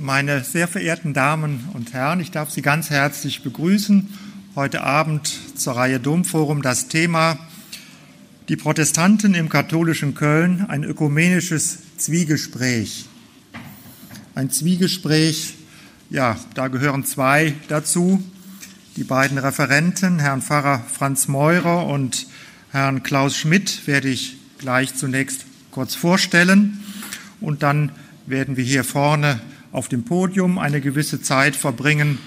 Meine sehr verehrten Damen und Herren, ich darf Sie ganz herzlich begrüßen. Heute Abend zur Reihe Domforum das Thema Die Protestanten im katholischen Köln, ein ökumenisches Zwiegespräch. Ein Zwiegespräch, ja, da gehören zwei dazu. Die beiden Referenten, Herrn Pfarrer Franz Meurer und Herrn Klaus Schmidt, werde ich gleich zunächst kurz vorstellen. Und dann werden wir hier vorne auf dem Podium eine gewisse Zeit verbringen.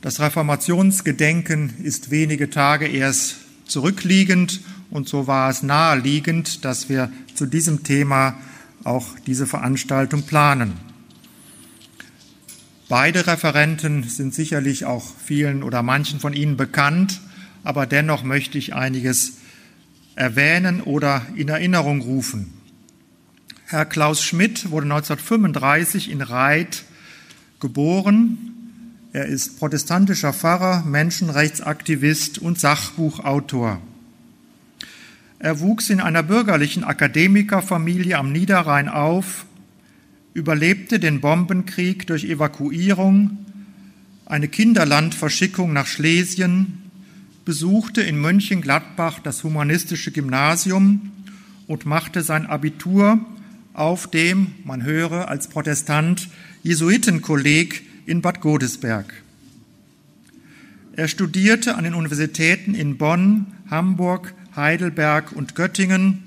Das Reformationsgedenken ist wenige Tage erst zurückliegend und so war es naheliegend, dass wir zu diesem Thema auch diese Veranstaltung planen. Beide Referenten sind sicherlich auch vielen oder manchen von Ihnen bekannt, aber dennoch möchte ich einiges erwähnen oder in Erinnerung rufen. Herr Klaus Schmidt wurde 1935 in Reit geboren. Er ist protestantischer Pfarrer, Menschenrechtsaktivist und Sachbuchautor. Er wuchs in einer bürgerlichen Akademikerfamilie am Niederrhein auf, überlebte den Bombenkrieg durch Evakuierung, eine Kinderlandverschickung nach Schlesien, besuchte in Mönchengladbach das humanistische Gymnasium und machte sein Abitur auf dem, man höre als Protestant, Jesuitenkolleg in Bad Godesberg. Er studierte an den Universitäten in Bonn, Hamburg, Heidelberg und Göttingen.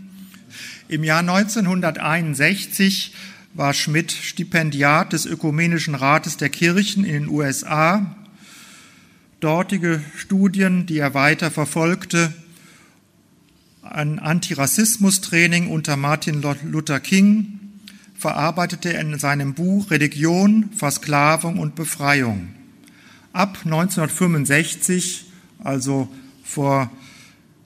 Im Jahr 1961 war Schmidt Stipendiat des Ökumenischen Rates der Kirchen in den USA. Dortige Studien, die er weiter verfolgte, ein Antirassismus-Training unter Martin Luther King verarbeitete er in seinem Buch Religion, Versklavung und Befreiung. Ab 1965, also vor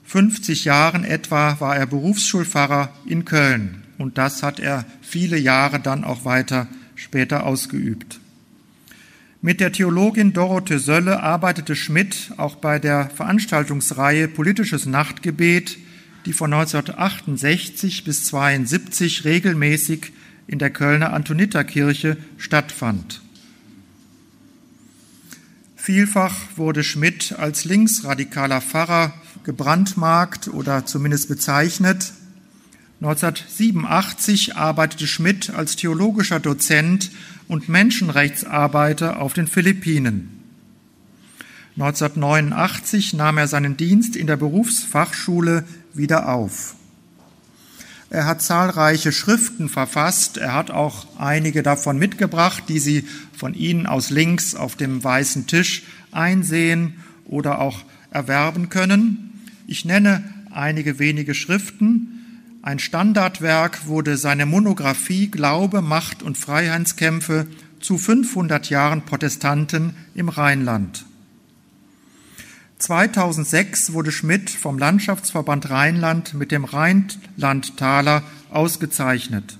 50 Jahren etwa, war er Berufsschulpfarrer in Köln. Und das hat er viele Jahre dann auch weiter später ausgeübt. Mit der Theologin Dorothee Sölle arbeitete Schmidt auch bei der Veranstaltungsreihe Politisches Nachtgebet die von 1968 bis 1972 regelmäßig in der Kölner Antoniterkirche stattfand. Vielfach wurde Schmidt als linksradikaler Pfarrer gebrandmarkt oder zumindest bezeichnet. 1987 arbeitete Schmidt als theologischer Dozent und Menschenrechtsarbeiter auf den Philippinen. 1989 nahm er seinen Dienst in der Berufsfachschule wieder auf. Er hat zahlreiche Schriften verfasst. Er hat auch einige davon mitgebracht, die Sie von Ihnen aus links auf dem weißen Tisch einsehen oder auch erwerben können. Ich nenne einige wenige Schriften. Ein Standardwerk wurde seine Monographie Glaube, Macht und Freiheitskämpfe zu 500 Jahren Protestanten im Rheinland. 2006 wurde Schmidt vom Landschaftsverband Rheinland mit dem Rheinlandtaler ausgezeichnet.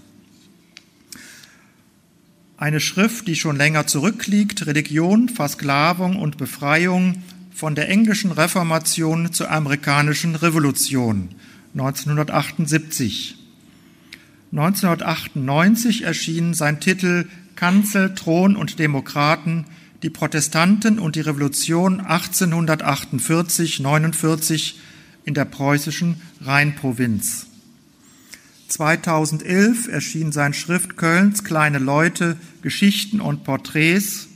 Eine Schrift, die schon länger zurückliegt, Religion, Versklavung und Befreiung von der englischen Reformation zur amerikanischen Revolution 1978. 1998 erschien sein Titel Kanzel, Thron und Demokraten die Protestanten und die Revolution 1848-49 in der preußischen Rheinprovinz. 2011 erschien sein Schrift Kölns Kleine Leute, Geschichten und Porträts.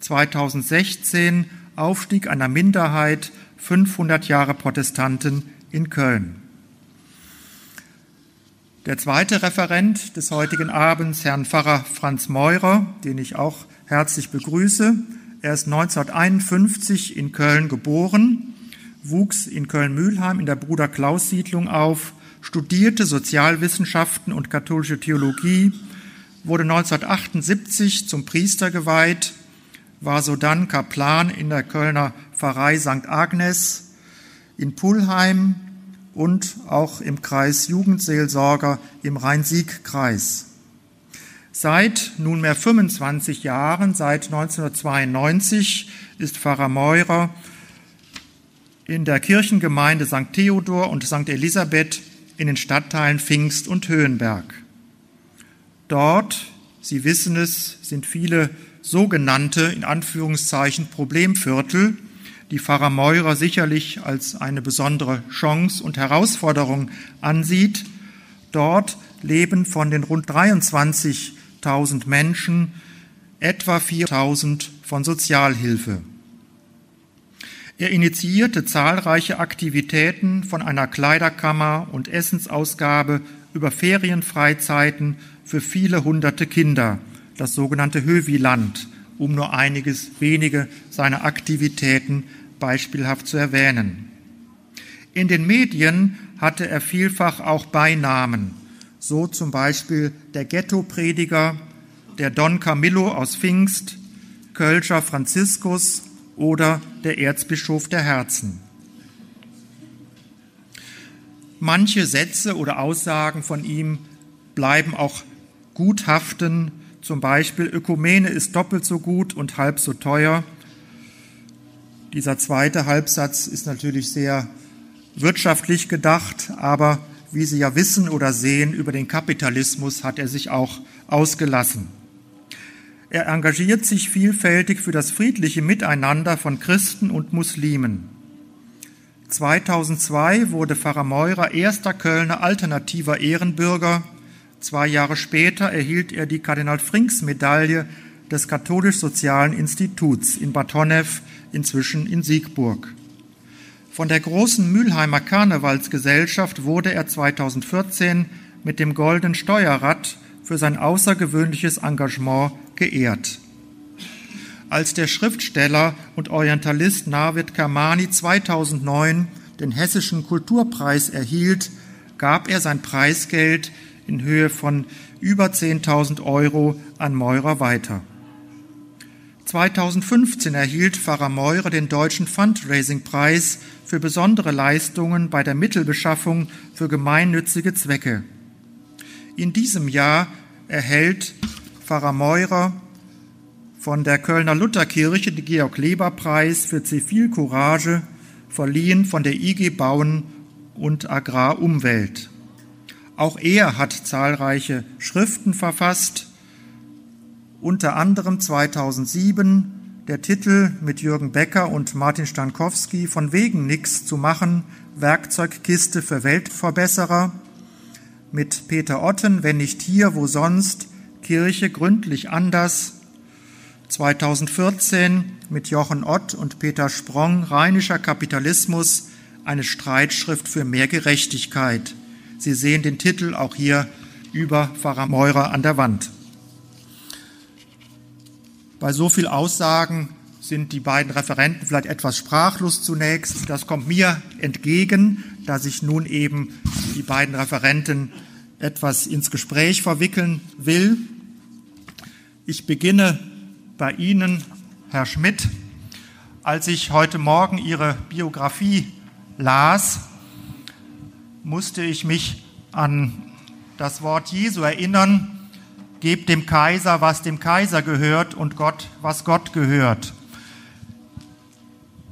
2016 Aufstieg einer Minderheit, 500 Jahre Protestanten in Köln. Der zweite Referent des heutigen Abends, Herrn Pfarrer Franz Meurer, den ich auch herzlich begrüße. Er ist 1951 in Köln geboren, wuchs in Köln-Mühlheim in der Bruder Klaus Siedlung auf, studierte Sozialwissenschaften und katholische Theologie, wurde 1978 zum Priester geweiht, war sodann Kaplan in der Kölner Pfarrei St. Agnes, in Pulheim und auch im Kreis Jugendseelsorger im Rhein-Sieg-Kreis. Seit nunmehr 25 Jahren, seit 1992, ist Pfarrer Meurer in der Kirchengemeinde St. Theodor und St. Elisabeth in den Stadtteilen Pfingst und Höhenberg. Dort Sie wissen es, sind viele sogenannte, in Anführungszeichen, Problemviertel, die Pfarrer Meurer sicherlich als eine besondere Chance und Herausforderung ansieht. Dort leben von den rund 23.000 Menschen etwa 4.000 von Sozialhilfe. Er initiierte zahlreiche Aktivitäten von einer Kleiderkammer und Essensausgabe über Ferienfreizeiten für viele hunderte Kinder, das sogenannte Höviland, um nur einiges wenige seiner Aktivitäten beispielhaft zu erwähnen. In den Medien hatte er vielfach auch Beinamen, so zum Beispiel der Ghetto-Prediger, der Don Camillo aus Pfingst, Kölscher Franziskus oder der Erzbischof der Herzen. Manche Sätze oder Aussagen von ihm bleiben auch gut haften, zum Beispiel Ökumene ist doppelt so gut und halb so teuer dieser zweite Halbsatz ist natürlich sehr wirtschaftlich gedacht, aber wie Sie ja wissen oder sehen, über den Kapitalismus hat er sich auch ausgelassen. Er engagiert sich vielfältig für das friedliche Miteinander von Christen und Muslimen. 2002 wurde Pfarrer Meurer erster Kölner alternativer Ehrenbürger. Zwei Jahre später erhielt er die Kardinal-Frings-Medaille des Katholisch-Sozialen Instituts in Bad Honnef inzwischen in Siegburg. Von der großen Mülheimer Karnevalsgesellschaft wurde er 2014 mit dem Goldenen Steuerrad für sein außergewöhnliches Engagement geehrt. Als der Schriftsteller und Orientalist Navid Kermani 2009 den Hessischen Kulturpreis erhielt, gab er sein Preisgeld in Höhe von über 10.000 Euro an Meurer weiter. 2015 erhielt Pfarrer Meurer den Deutschen Fundraising-Preis für besondere Leistungen bei der Mittelbeschaffung für gemeinnützige Zwecke. In diesem Jahr erhält Pfarrer Meurer von der Kölner Lutherkirche den Georg-Leber-Preis für Zivilcourage, verliehen von der IG Bauen und Agrarumwelt. Auch er hat zahlreiche Schriften verfasst, unter anderem 2007 der Titel mit Jürgen Becker und Martin Stankowski von wegen nix zu machen, Werkzeugkiste für Weltverbesserer, mit Peter Otten, wenn nicht hier, wo sonst, Kirche gründlich anders, 2014 mit Jochen Ott und Peter Sprong, Rheinischer Kapitalismus, eine Streitschrift für mehr Gerechtigkeit. Sie sehen den Titel auch hier über Pfarrer Meurer an der Wand. Bei so viel Aussagen sind die beiden Referenten vielleicht etwas sprachlos zunächst. Das kommt mir entgegen, dass ich nun eben die beiden Referenten etwas ins Gespräch verwickeln will. Ich beginne bei Ihnen, Herr Schmidt. Als ich heute Morgen Ihre Biografie las, musste ich mich an das Wort Jesu erinnern, Gebt dem Kaiser, was dem Kaiser gehört und Gott, was Gott gehört.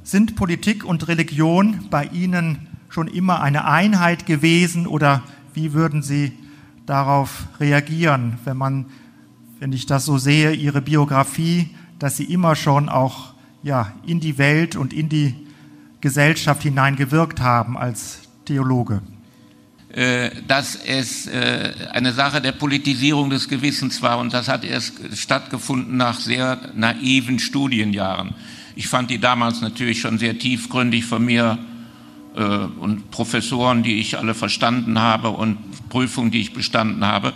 Sind Politik und Religion bei Ihnen schon immer eine Einheit gewesen oder wie würden Sie darauf reagieren, wenn man, wenn ich das so sehe, Ihre Biografie, dass Sie immer schon auch ja, in die Welt und in die Gesellschaft hineingewirkt haben als Theologe? Äh, dass es äh, eine Sache der Politisierung des Gewissens war und das hat erst stattgefunden nach sehr naiven Studienjahren. Ich fand die damals natürlich schon sehr tiefgründig von mir äh, und Professoren, die ich alle verstanden habe und Prüfungen, die ich bestanden habe.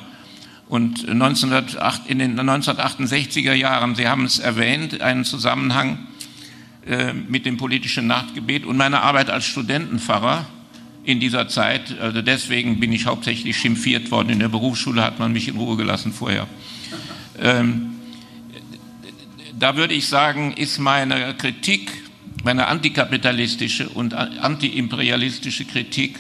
Und 1908, in den 1968er Jahren, Sie haben es erwähnt, einen Zusammenhang mit dem politischen Nachtgebet und meiner Arbeit als Studentenpfarrer in dieser Zeit. Also deswegen bin ich hauptsächlich schimpfiert worden. In der Berufsschule hat man mich in Ruhe gelassen vorher. Ähm, da würde ich sagen, ist meine Kritik, meine antikapitalistische und antiimperialistische Kritik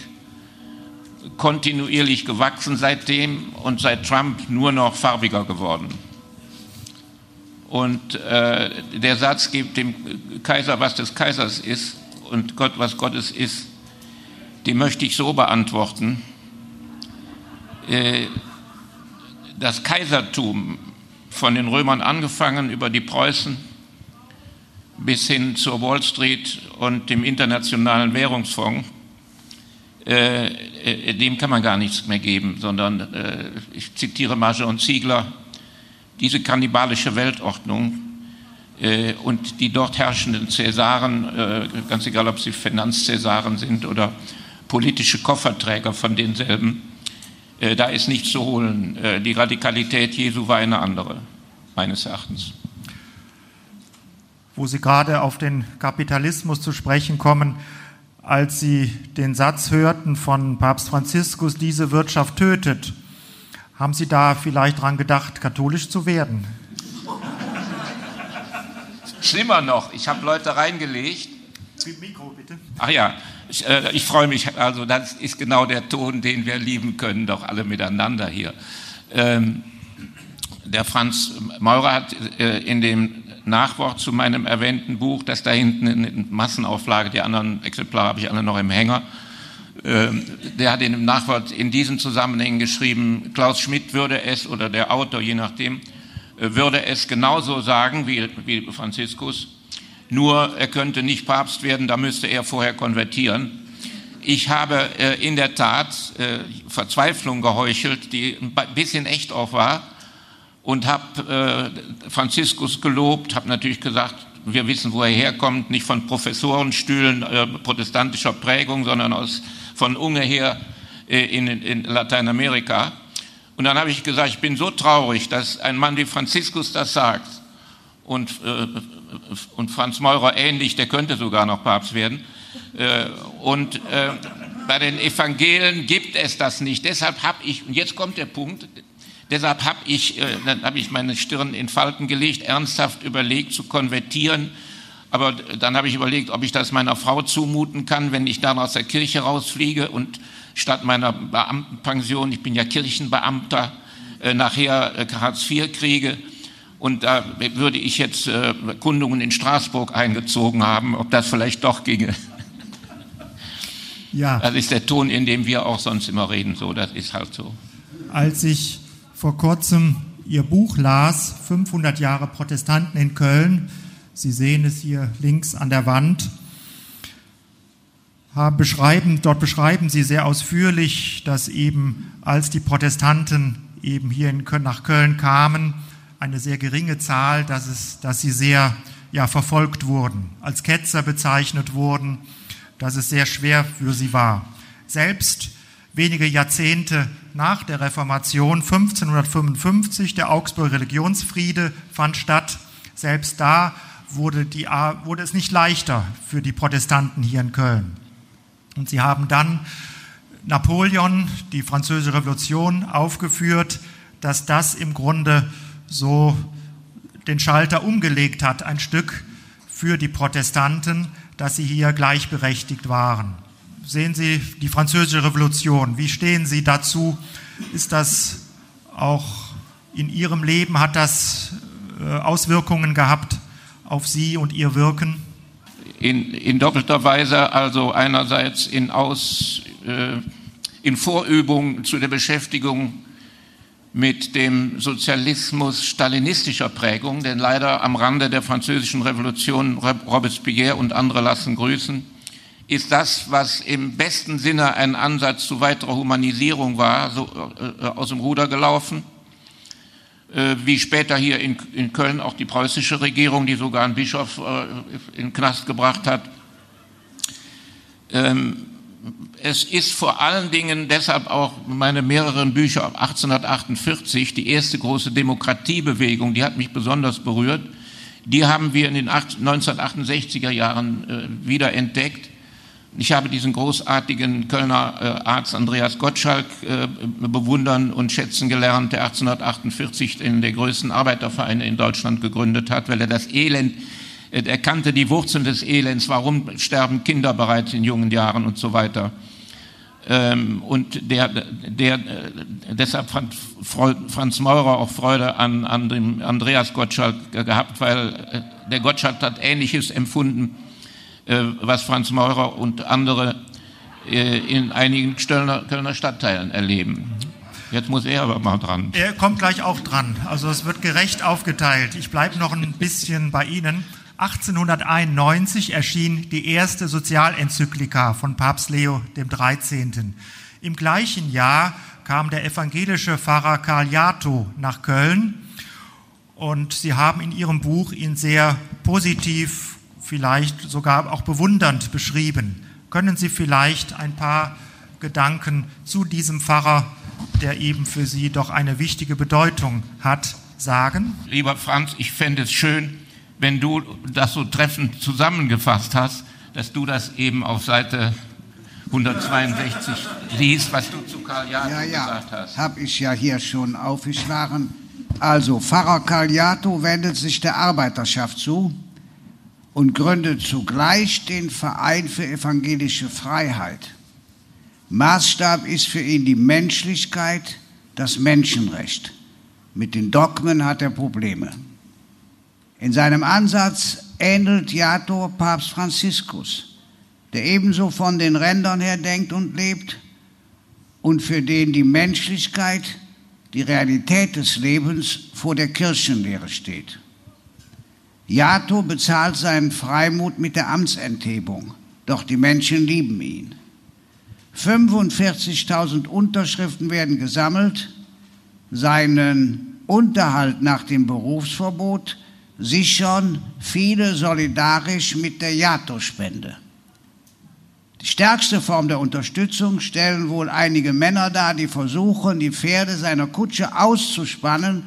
kontinuierlich gewachsen seitdem und seit Trump nur noch farbiger geworden. Und äh, der Satz, gibt dem Kaiser, was des Kaisers ist und Gott, was Gottes ist, die möchte ich so beantworten. Äh, das Kaisertum von den Römern angefangen über die Preußen bis hin zur Wall Street und dem Internationalen Währungsfonds, äh, äh, dem kann man gar nichts mehr geben, sondern ich zitiere Marge und Ziegler, diese kannibalische Weltordnung und die dort herrschenden Cäsaren, ganz egal ob sie Finanzcäsaren sind oder politische Kofferträger von denselben, äh, da ist nichts zu holen. die Radikalität Jesu war eine andere, meines Erachtens wo Sie gerade auf den Kapitalismus zu sprechen kommen, als Sie den Satz hörten von Papst Franziskus, diese Wirtschaft tötet. Haben Sie da vielleicht dran gedacht, katholisch zu werden? Schlimmer noch, ich habe Leute reingelegt. Mikro, bitte. Ach ja, ich, äh, ich freue mich. Also, das ist genau der Ton, den wir lieben können, doch alle miteinander hier. Ähm, der Franz Maurer hat äh, in dem Nachwort zu meinem erwähnten Buch, das da hinten in Massenauflage, die anderen Exemplare habe ich alle noch im Hänger, ähm, der hat in dem Nachwort in diesen Zusammenhängen geschrieben, Klaus Schmidt würde es, oder der Autor, je nachdem, äh, würde es genauso sagen wie, wie Franziskus, nur er könnte nicht Papst werden, da müsste er vorher konvertieren. Ich habe äh, in der Tat äh, Verzweiflung geheuchelt, die ein bisschen echt auch war, und habe äh, Franziskus gelobt, habe natürlich gesagt, wir wissen, wo er herkommt, nicht von Professorenstühlen äh, protestantischer Prägung, sondern aus, von ungefähr äh, in, in Lateinamerika. Und dann habe ich gesagt, ich bin so traurig, dass ein Mann wie Franziskus das sagt und, äh, und Franz Meurer ähnlich, der könnte sogar noch Papst werden. Äh, und äh, bei den Evangelien gibt es das nicht. Deshalb habe ich, und jetzt kommt der Punkt, Deshalb habe ich, äh, dann hab ich meine Stirn in Falten gelegt, ernsthaft überlegt zu konvertieren. Aber dann habe ich überlegt, ob ich das meiner Frau zumuten kann, wenn ich dann aus der Kirche rausfliege und statt meiner Beamtenpension, ich bin ja Kirchenbeamter, nachher Hartz IV kriege. Und da würde ich jetzt äh, Kundungen in Straßburg eingezogen haben, ob das vielleicht doch ginge. Ja. Das ist der Ton, in dem wir auch sonst immer reden. So, das ist halt so. Als ich vor kurzem ihr Buch las, 500 Jahre Protestanten in Köln. Sie sehen es hier links an der Wand. Beschreiben, dort beschreiben sie sehr ausführlich, dass eben als die Protestanten eben hier in Köln, nach Köln kamen, eine sehr geringe Zahl, dass, es, dass sie sehr ja, verfolgt wurden, als Ketzer bezeichnet wurden, dass es sehr schwer für sie war. Selbst wenige Jahrzehnte nach der Reformation 1555, der Augsburger Religionsfriede fand statt. Selbst da wurde, die, wurde es nicht leichter für die Protestanten hier in Köln. Und sie haben dann Napoleon, die Französische Revolution, aufgeführt, dass das im Grunde so den Schalter umgelegt hat, ein Stück für die Protestanten, dass sie hier gleichberechtigt waren sehen Sie die Französische Revolution? Wie stehen Sie dazu? Ist das auch in Ihrem Leben, hat das äh, Auswirkungen gehabt auf Sie und Ihr Wirken? In, in doppelter Weise, also einerseits in, Aus, äh, in Vorübung zu der Beschäftigung mit dem Sozialismus stalinistischer Prägung, denn leider am Rande der französischen Revolution Robespierre und andere lassen grüßen, ist das, was im besten Sinne ein Ansatz zu weiterer Humanisierung war, so, äh, aus dem Ruder gelaufen. Äh, wie später hier in, in, Köln auch die preußische Regierung, die sogar einen Bischof äh, in den Knast gebracht hat. Ähm, es ist vor allen Dingen deshalb auch meine mehreren Bücher 1848, die erste große Demokratiebewegung, die hat mich besonders berührt. Die haben wir in den 1968er Jahren äh, wieder entdeckt ich habe diesen großartigen Kölner äh, Arzt Andreas Gottschalk äh, bewundern und schätzen gelernt, der 1848 in der größten Arbeitervereine in Deutschland gegründet hat, weil er das Elend, er kannte die Wurzeln des Elends, warum sterben Kinder bereits in jungen Jahren und so weiter. Ähm, und der, der, deshalb fand Franz Maurer auch Freude an, an dem Andreas Gottschalk gehabt, weil der Gottschalk hat Ähnliches empfunden äh, was Franz Meurer und andere äh, in einigen Kölner Stadtteilen erleben. Jetzt muss er aber mal dran. Er kommt gleich auch dran. Also es wird gerecht aufgeteilt. Ich bleibe noch ein bisschen bei Ihnen. 1891 erschien die erste Sozialenzyklika von Papst Leo XIII. Im gleichen Jahr kam der evangelische Pfarrer Karl Jato nach Köln und Sie haben in Ihrem Buch ihn sehr positiv, vielleicht sogar auch bewundernd beschrieben. Können Sie vielleicht ein paar Gedanken zu diesem Pfarrer, der eben für Sie doch eine wichtige Bedeutung hat, sagen? Lieber Franz, ich fände es schön, wenn du das so treffend zusammengefasst hast, dass du das eben auf Seite 162 liest, was du zu Karl Jato ja, ja, gesagt hast. Habe ich ja hier schon aufgeschlagen. Also, Pfarrer Karl Jato wendet sich der Arbeiterschaft zu und gründet zugleich den Verein für evangelische Freiheit. Maßstab ist für ihn die Menschlichkeit, das Menschenrecht. Mit den Dogmen hat er Probleme. In seinem Ansatz ähnelt Jato Papst Franziskus, der ebenso von den Rändern her denkt und lebt und für den die Menschlichkeit, die Realität des Lebens vor der Kirchenlehre steht. Jato bezahlt seinen Freimut mit der Amtsenthebung, doch die Menschen lieben ihn. 45.000 Unterschriften werden gesammelt, seinen Unterhalt nach dem Berufsverbot sichern viele solidarisch mit der Jato-Spende. Die stärkste Form der Unterstützung stellen wohl einige Männer dar, die versuchen, die Pferde seiner Kutsche auszuspannen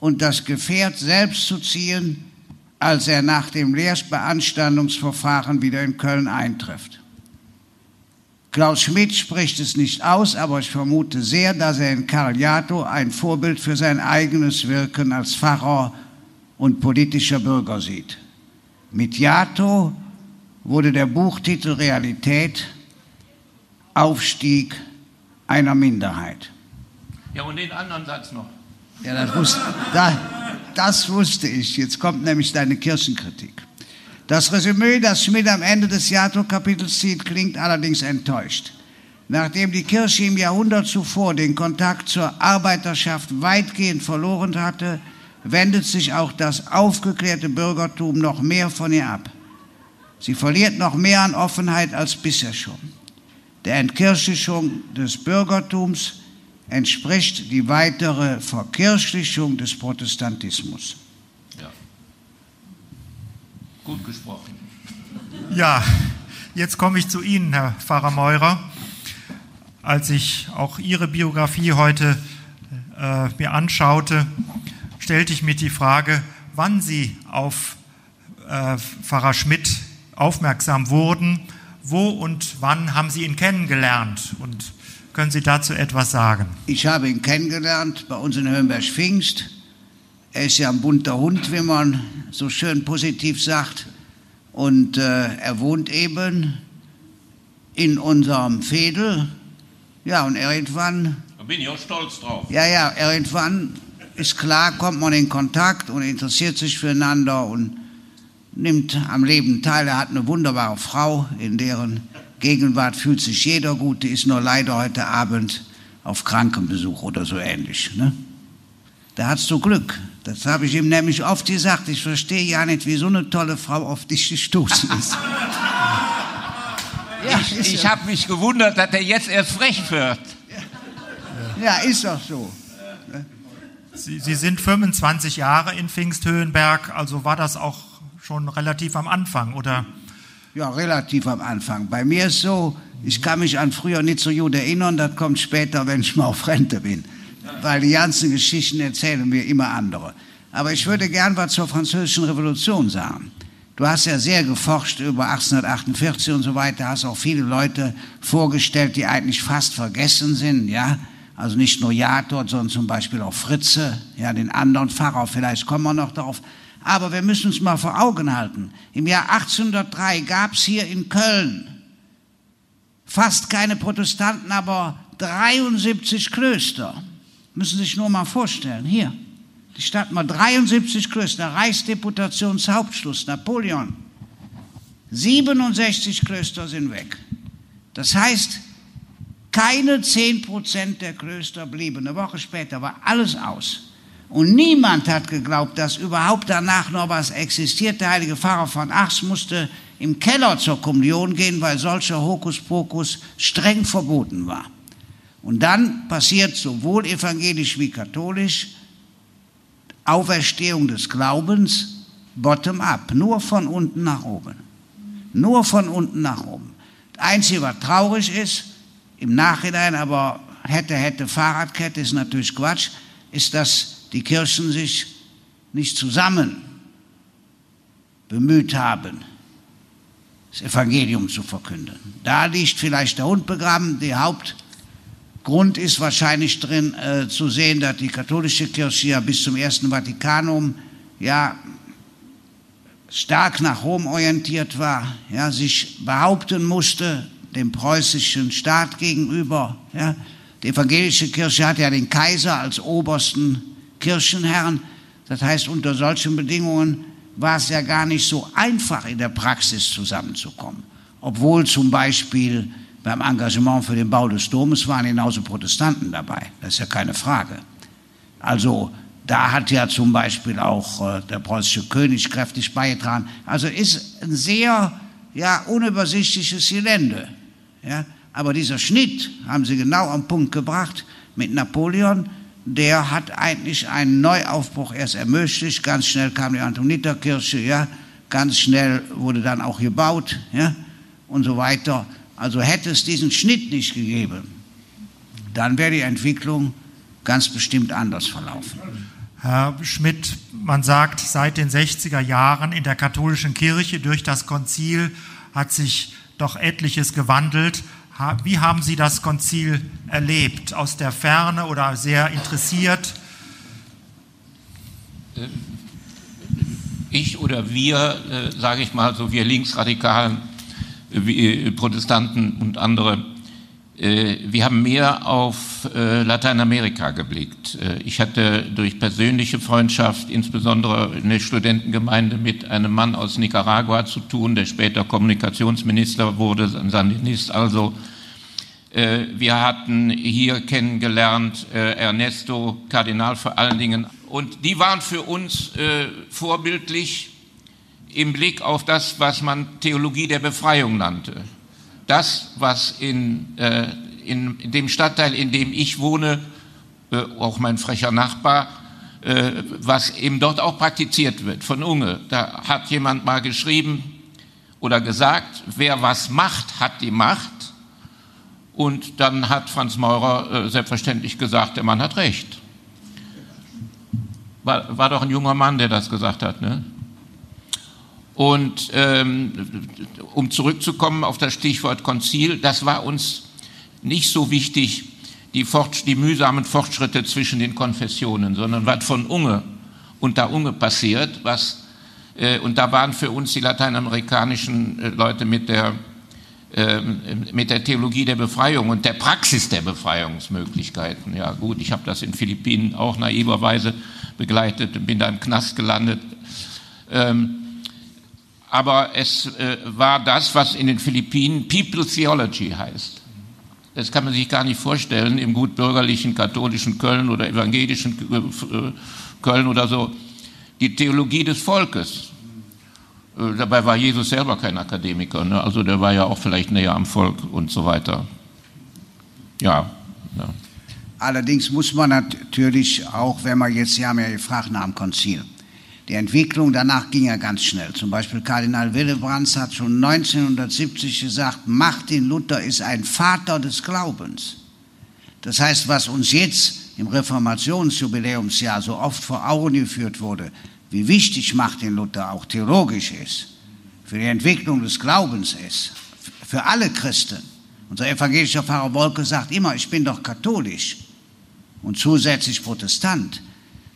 und das Gefährt selbst zu ziehen, als er nach dem Lehrbeanstandungsverfahren wieder in Köln eintrifft. Klaus Schmidt spricht es nicht aus, aber ich vermute sehr, dass er in Karl Jato ein Vorbild für sein eigenes Wirken als Pfarrer und politischer Bürger sieht. Mit Jato wurde der Buchtitel Realität Aufstieg einer Minderheit. Ja, und den anderen Satz noch. Ja, das wusste, das, das wusste ich. Jetzt kommt nämlich deine Kirchenkritik. Das Resümee, das Schmidt am Ende des Jato-Kapitels zieht, klingt allerdings enttäuscht. Nachdem die Kirche im Jahrhundert zuvor den Kontakt zur Arbeiterschaft weitgehend verloren hatte, wendet sich auch das aufgeklärte Bürgertum noch mehr von ihr ab. Sie verliert noch mehr an Offenheit als bisher schon. Der Entkirchlichung des Bürgertums entspricht die weitere Verkirchlichung des Protestantismus. Ja. Gut gesprochen. Ja, jetzt komme ich zu Ihnen, Herr Pfarrer Meurer. Als ich auch Ihre Biografie heute äh, mir anschaute, stellte ich mir die Frage, wann Sie auf äh, Pfarrer Schmidt aufmerksam wurden. Wo und wann haben Sie ihn kennengelernt? Und können Sie dazu etwas sagen? Ich habe ihn kennengelernt bei uns in Höhenberg-Pfingst. Er ist ja ein bunter Hund, wie man so schön positiv sagt. Und äh, er wohnt eben in unserem Fädel. Ja, und irgendwann. Da bin ich auch stolz drauf. Ja, ja, irgendwann ist klar, kommt man in Kontakt und interessiert sich füreinander und nimmt am Leben teil. Er hat eine wunderbare Frau, in deren Gegenwart fühlt sich jeder gut. Die ist nur leider heute Abend auf Krankenbesuch oder so ähnlich. Ne? Da hast du Glück. Das habe ich ihm nämlich oft gesagt. Ich verstehe ja nicht, wie so eine tolle Frau auf dich gestoßen ist. ja, ich ich habe mich gewundert, dass er jetzt erst frech wird. Ja, ist doch so. Sie, Sie sind 25 Jahre in Pfingsthöhenberg, also war das auch schon relativ am Anfang, oder? Ja, relativ am Anfang. Bei mir ist so, ich kann mich an früher nicht so gut erinnern, das kommt später, wenn ich mal auf Rente bin. Weil die ganzen Geschichten erzählen mir immer andere. Aber ich würde gern was zur Französischen Revolution sagen. Du hast ja sehr geforscht über 1848 und so weiter, hast auch viele Leute vorgestellt, die eigentlich fast vergessen sind, ja. Also nicht nur Jator, sondern zum Beispiel auch Fritze, ja, den anderen Pfarrer, vielleicht kommen wir noch darauf. Aber wir müssen uns mal vor Augen halten. Im Jahr 1803 gab es hier in Köln fast keine Protestanten, aber 73 Klöster. Müssen Sie sich nur mal vorstellen. Hier, die Stadt mal 73 Klöster, Reichsdeputationshauptschluss, Napoleon. 67 Klöster sind weg. Das heißt, Keine 10% der Klöster blieben. Eine Woche später war alles aus. Und niemand hat geglaubt, dass überhaupt danach noch was existiert. Der heilige Pfarrer von Achs musste im Keller zur Kommunion gehen, weil solcher Hokuspokus streng verboten war. Und dann passiert sowohl evangelisch wie katholisch Auferstehung des Glaubens bottom-up, nur von unten nach oben. Nur von unten nach oben. Das Einzige, was traurig ist, im Nachhinein aber hätte, hätte, Fahrradkette ist natürlich Quatsch, ist, dass die Kirchen sich nicht zusammen bemüht haben, das Evangelium zu verkünden. Da liegt vielleicht der Hund begraben. Der Hauptgrund ist wahrscheinlich drin äh, zu sehen, dass die katholische Kirche ja bis zum Ersten Vatikanum ja stark nach Rom orientiert war, ja, sich behaupten musste dem preußischen Staat gegenüber. Ja. Die evangelische Kirche hat ja den Kaiser als obersten Kirchenherrn. Das heißt, unter solchen Bedingungen war es ja gar nicht so einfach, in der Praxis zusammenzukommen. Obwohl zum Beispiel beim Engagement für den Bau des Domes waren genauso Protestanten dabei. Das ist ja keine Frage. Also da hat ja zum Beispiel auch äh, der preußische König kräftig beigetragen. Also ist ein sehr ja, unübersichtliches Gelände. Ja? Aber dieser Schnitt haben sie genau am Punkt gebracht mit Napoleon. Der hat eigentlich einen Neuaufbruch erst ermöglicht. Ganz schnell kam die Antoniterkirche, ja. Ganz schnell wurde dann auch gebaut, ja. Und so weiter. Also hätte es diesen Schnitt nicht gegeben, dann wäre die Entwicklung ganz bestimmt anders verlaufen. Herr Schmidt, man sagt, seit den 60er Jahren in der katholischen Kirche durch das Konzil hat sich doch etliches gewandelt. Wie haben Sie das Konzil erlebt? Aus der Ferne oder sehr interessiert? Äh, ich oder wir, äh, sage ich mal, so wir Linksradikalen, wie Protestanten und andere, äh, wir haben mehr auf äh, Lateinamerika geblickt. Äh, ich hatte durch persönliche Freundschaft, insbesondere eine Studentengemeinde, mit einem Mann aus Nicaragua zu tun, der später Kommunikationsminister wurde, Sandinist. Also wir hatten hier kennengelernt Ernesto Kardinal vor allen Dingen. Und die waren für uns vorbildlich im Blick auf das, was man Theologie der Befreiung nannte das, was in, äh, in, dem Stadtteil, in dem ich wohne, äh, auch mein frecher Nachbar, äh, was eben dort auch praktiziert wird von Unge. Da hat jemand mal geschrieben oder gesagt, wer was macht, hat die Macht. Und dann hat Franz Maurer äh, selbstverständlich gesagt, der Mann hat recht. War, war doch ein junger Mann, der das gesagt hat. Ne? Und ähm, um zurückzukommen auf das Stichwort Konzil, das war uns nicht so wichtig, die, die mühsamen Fortschritte zwischen den Konfessionen, sondern was von Unge unter Unge passiert, was, äh, und da waren für uns die lateinamerikanischen äh, Leute mit der, äh, mit der Theologie der Befreiung und der Praxis der Befreiungsmöglichkeiten. Ja gut, ich habe das in Philippinen auch naiverweise begleitet und bin da im Knast gelandet. Ähm, aber es äh, war das, was in den Philippinen People Theology heißt. Das kann man sich gar nicht vorstellen im gutbürgerlichen katholischen Köln oder evangelischen äh, Köln oder so. Die Theologie des Volkes. Äh, dabei war Jesus selber kein Akademiker, ne? also der war ja auch vielleicht näher am Volk und so weiter. Ja. ja. Allerdings muss man natürlich auch, wenn man jetzt, Sie haben ja gefragt nach dem Konzil, die Entwicklung danach ging ja ganz schnell. Zum Beispiel Kardinal Willebrands hat schon 1970 gesagt, Martin Luther ist ein Vater des Glaubens. Das heißt, was uns jetzt im Reformationsjubiläumsjahr so oft vor Augen geführt wurde, wie wichtig Martin Luther auch theologisch ist, für die Entwicklung des Glaubens ist, für alle Christen. Unser evangelischer Pfarrer Wolke sagt immer, ich bin doch katholisch und zusätzlich Protestant.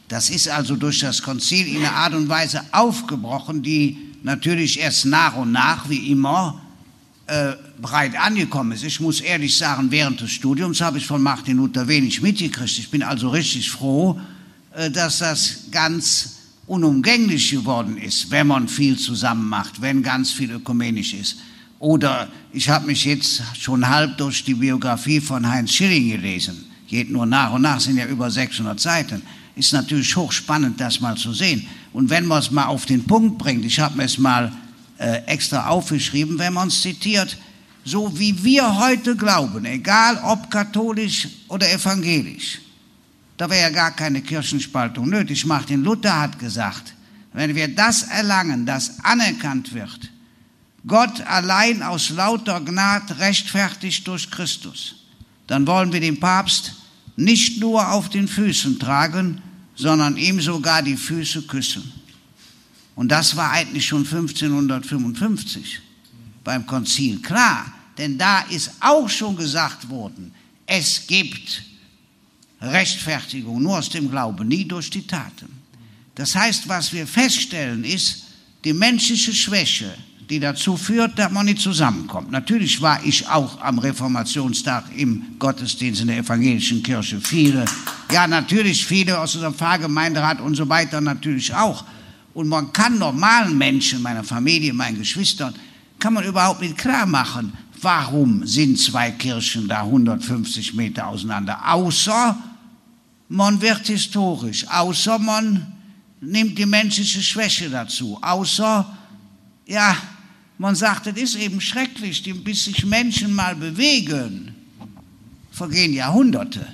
Das ist also durch das Konzil in einer Art und Weise aufgebrochen, die natürlich erst nach und nach, wie immer, äh, breit angekommen ist. Ich muss ehrlich sagen, während des Studiums habe ich von Martin Luther wenig mitgekriegt. Ich bin also richtig froh, äh, dass das ganz unumgänglich geworden ist, wenn man viel zusammen macht, wenn ganz viel ökumenisch ist. Oder ich habe mich jetzt schon halb durch die Biografie von Heinz Schilling gelesen. Geht nur nach und nach, sind ja über 600 Seiten. Ist natürlich hochspannend, das mal zu sehen. Und wenn man es mal auf den Punkt bringt, ich habe mir es mal äh, extra aufgeschrieben, wenn man es zitiert, so wie wir heute glauben, egal ob katholisch oder evangelisch, da wäre ja gar keine Kirchenspaltung nötig. Martin Luther hat gesagt, wenn wir das erlangen, das anerkannt wird, Gott allein aus lauter Gnade rechtfertigt durch Christus, dann wollen wir den Papst nicht nur auf den Füßen tragen, sondern ihm sogar die Füße küssen. Und das war eigentlich schon 1555 beim Konzil klar, denn da ist auch schon gesagt worden, es gibt Rechtfertigung nur aus dem Glauben, nie durch die Taten. Das heißt, was wir feststellen, ist die menschliche Schwäche, die dazu führt, dass man nicht zusammenkommt. Natürlich war ich auch am Reformationstag im Gottesdienst in der evangelischen Kirche. Viele, ja natürlich viele aus unserem Pfarrgemeinderat und so weiter natürlich auch. Und man kann normalen Menschen, meiner Familie, meinen Geschwistern, kann man überhaupt nicht klar machen, warum sind zwei Kirchen da 150 Meter auseinander. Außer man wird historisch, außer man nimmt die menschliche Schwäche dazu, außer, ja, man sagt, es ist eben schrecklich, bis sich Menschen mal bewegen, vergehen Jahrhunderte.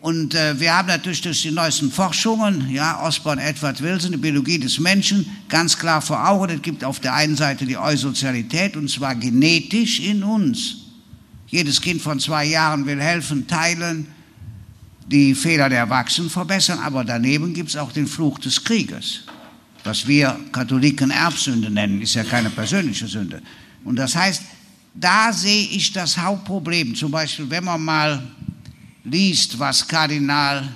Und äh, wir haben natürlich durch die neuesten Forschungen, ja, Osborne Edward Wilson, die Biologie des Menschen, ganz klar vor Augen, es gibt auf der einen Seite die Eusozialität, und zwar genetisch in uns. Jedes Kind von zwei Jahren will helfen, teilen, die Fehler der Erwachsenen verbessern, aber daneben gibt es auch den Fluch des Krieges was wir Katholiken Erbsünde nennen, ist ja keine persönliche Sünde. Und das heißt, da sehe ich das Hauptproblem. Zum Beispiel, wenn man mal liest, was Kardinal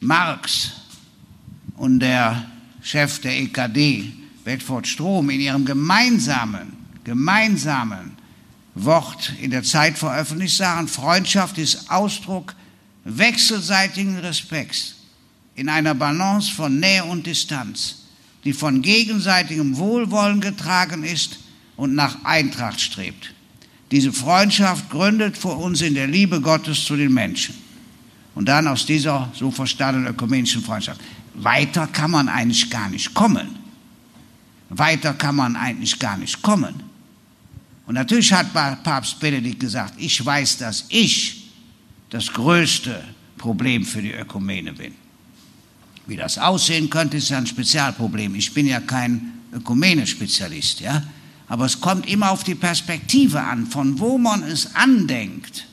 Marx und der Chef der EKD, Bedford Strom, in ihrem gemeinsamen, gemeinsamen Wort in der Zeit veröffentlicht sagen, Freundschaft ist Ausdruck wechselseitigen Respekts in einer Balance von Nähe und Distanz, die von gegenseitigem Wohlwollen getragen ist und nach Eintracht strebt. Diese Freundschaft gründet vor uns in der Liebe Gottes zu den Menschen. Und dann aus dieser so verstandenen ökumenischen Freundschaft. Weiter kann man eigentlich gar nicht kommen. Weiter kann man eigentlich gar nicht kommen. Und natürlich hat Papst Benedikt gesagt, ich weiß, dass ich das größte Problem für die Ökumene bin. Wie das aussehen könnte, ist ja ein Spezialproblem. Ich bin ja kein Ökumene-Spezialist, ja. Aber es kommt immer auf die Perspektive an, von wo man es andenkt.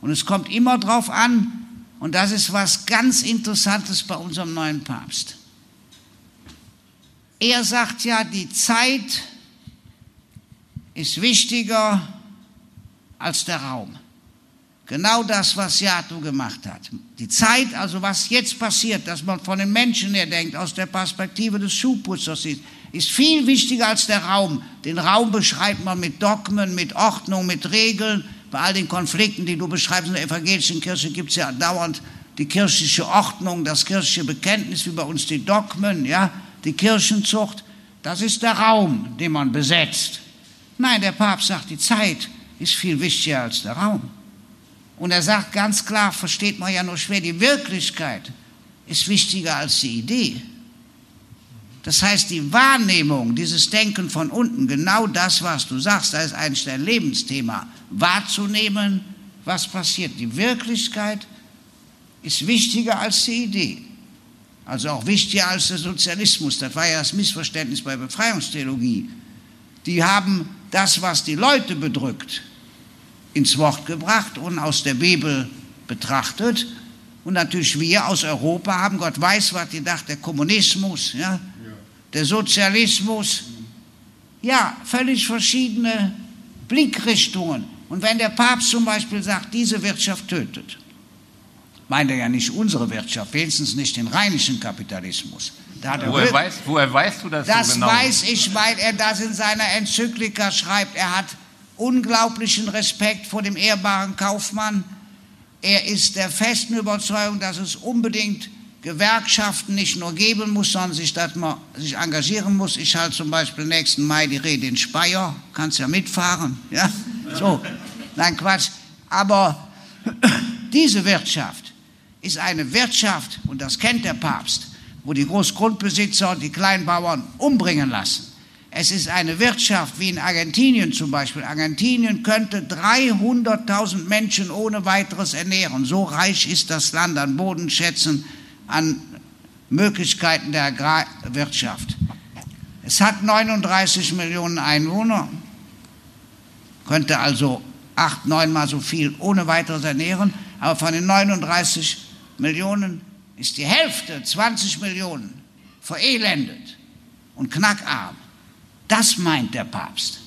Und es kommt immer darauf an, und das ist was ganz Interessantes bei unserem neuen Papst. Er sagt ja, die Zeit ist wichtiger als der Raum. Genau das, was Seattle gemacht hat. Die Zeit, also was jetzt passiert, dass man von den Menschen her denkt, aus der Perspektive des Schuhputzers sieht, ist viel wichtiger als der Raum. Den Raum beschreibt man mit Dogmen, mit Ordnung, mit Regeln. Bei all den Konflikten, die du beschreibst in der evangelischen Kirche, gibt es ja dauernd die kirchliche Ordnung, das kirchliche Bekenntnis, wie bei uns die Dogmen, ja, die Kirchenzucht. Das ist der Raum, den man besetzt. Nein, der Papst sagt, die Zeit ist viel wichtiger als der Raum. Und er sagt ganz klar, versteht man ja nur schwer, die Wirklichkeit ist wichtiger als die Idee. Das heißt, die Wahrnehmung, dieses Denken von unten, genau das, was du sagst, da ist eigentlich dein Lebensthema, wahrzunehmen, was passiert. Die Wirklichkeit ist wichtiger als die Idee. Also auch wichtiger als der Sozialismus. Das war ja das Missverständnis bei Befreiungstheologie. Die haben das, was die Leute bedrückt, ins Wort gebracht und aus der Bibel betrachtet. Und natürlich wir aus Europa haben, Gott weiß, was gedacht, der Kommunismus, ja, der Sozialismus, ja, völlig verschiedene Blickrichtungen. Und wenn der Papst zum Beispiel sagt, diese Wirtschaft tötet, meint er ja nicht unsere Wirtschaft, wenigstens nicht den rheinischen Kapitalismus. woher, weißt, woher weißt du das, das so genau? Das weiß ich, weil er das in seiner Enzyklika schreibt. Er hat unglaublichen Respekt vor dem ehrbaren Kaufmann. Er ist der festen Überzeugung, dass es unbedingt Gewerkschaften nicht nur geben muss, sondern sich, dass man sich engagieren muss. Ich halte zum Beispiel nächsten Mai die Rede in Speyer, kannst ja mitfahren. Ja? So, nein, Quatsch. Aber diese Wirtschaft ist eine Wirtschaft, und das kennt der Papst, wo die Großgrundbesitzer die Kleinbauern umbringen lassen. Es ist eine Wirtschaft wie in Argentinien zum Beispiel. Argentinien könnte 300.000 Menschen ohne weiteres ernähren. So reich ist das Land an Bodenschätzen, an Möglichkeiten der Agrarwirtschaft. Es hat 39 Millionen Einwohner, könnte also acht, neunmal so viel ohne weiteres ernähren, aber von den 39 Millionen ist die Hälfte, 20 Millionen, verelendet und knackarm. Das meint der Papst.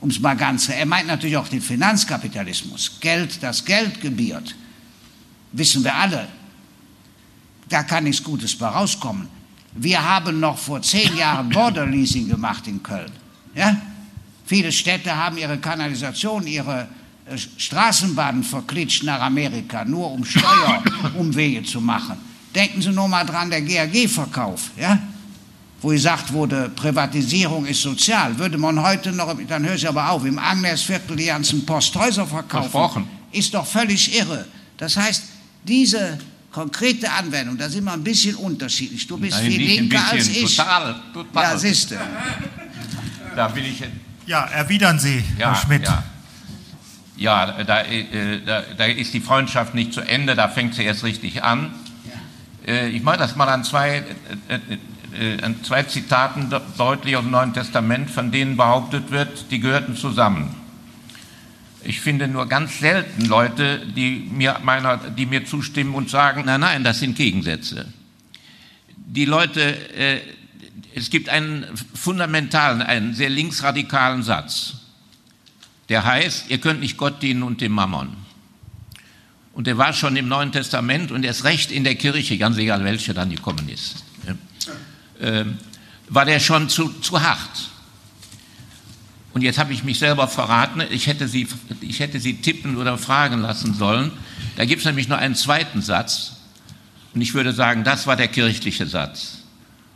Um es mal ganz, er meint natürlich auch den Finanzkapitalismus. Geld, das Geld gebiert. Wissen wir alle. Da kann nichts Gutes bei rauskommen. Wir haben noch vor zehn Jahren Border Leasing gemacht in Köln. Ja? Viele Städte haben ihre Kanalisation, ihre äh, Straßenbahnen verklitscht nach Amerika, nur um Steuerumwege zu machen. Denken Sie nur mal dran, der GAG-Verkauf. Ja? Wo gesagt wurde, Privatisierung ist sozial, würde man heute noch, dann höre ich aber auf, im Agnesviertel die ganzen Posthäuser verkaufen, Versprochen. ist doch völlig irre. Das heißt, diese konkrete Anwendung, da sind wir ein bisschen unterschiedlich. Du bist Nein, viel linker als ich. Total, total. Ja, siehst du. Da will ich. Ja, erwidern Sie, ja, Herr Schmidt. Ja. Ja, da, äh, da, da, ist die Freundschaft nicht zu Ende, da fängt sie erst richtig an. Ja. Äh, ich mache das mal an zwei äh, äh äh, an zwei Zitaten deutlich aus dem Neuen Testament, von denen behauptet wird, die gehörten zusammen. Ich finde nur ganz selten Leute, die mir, meiner, die mir zustimmen und sagen, nein, nein, das sind Gegensätze. Die Leute, äh, es gibt einen fundamentalen, einen sehr linksradikalen Satz, der heißt, ihr könnt nicht Gott dienen und dem Mammon. Und der war schon im Neuen Testament und er ist recht in der Kirche, ganz egal welche dann die Kommunisten äh, war der schon zu, zu hart. Und jetzt habe ich mich selber verraten, ich hätte, sie, ich hätte sie tippen oder fragen lassen sollen. Da gibt es nämlich nur einen zweiten Satz. Und ich würde sagen, das war der kirchliche Satz.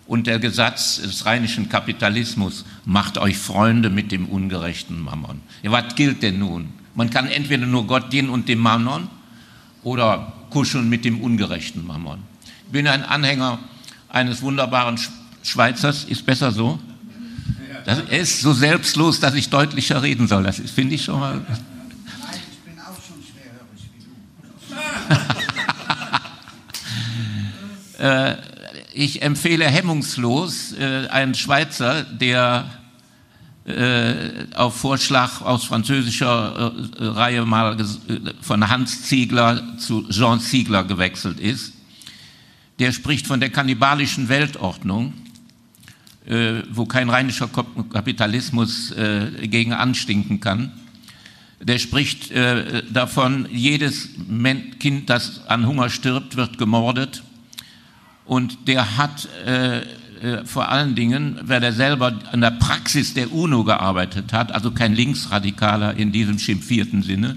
Und der Gesetz des rheinischen Kapitalismus macht euch Freunde mit dem ungerechten Mammon. Ja, was gilt denn nun? Man kann entweder nur Gott dienen und dem Mammon oder kuscheln mit dem ungerechten Mammon. Ich bin ein Anhänger eines wunderbaren Schweizers, ist besser so. Das, er ist so selbstlos, dass ich deutlicher reden soll. Das finde ich schon mal. Nein, ich bin auch schon schwerhörig wie du. äh, ich empfehle hemmungslos äh, einen Schweizer, der äh, auf Vorschlag aus französischer äh, Reihe mal äh, von Hans Ziegler zu Jean Ziegler gewechselt ist der spricht von der kannibalischen Weltordnung, äh, wo kein rheinischer Kapitalismus äh, gegen anstinken kann. Der spricht äh, davon, jedes Kind, das an Hunger stirbt, wird gemordet. Und der hat äh, äh, vor allen Dingen, weil er selber an der Praxis der UNO gearbeitet hat, also kein Linksradikaler in diesem schimpfierten Sinne,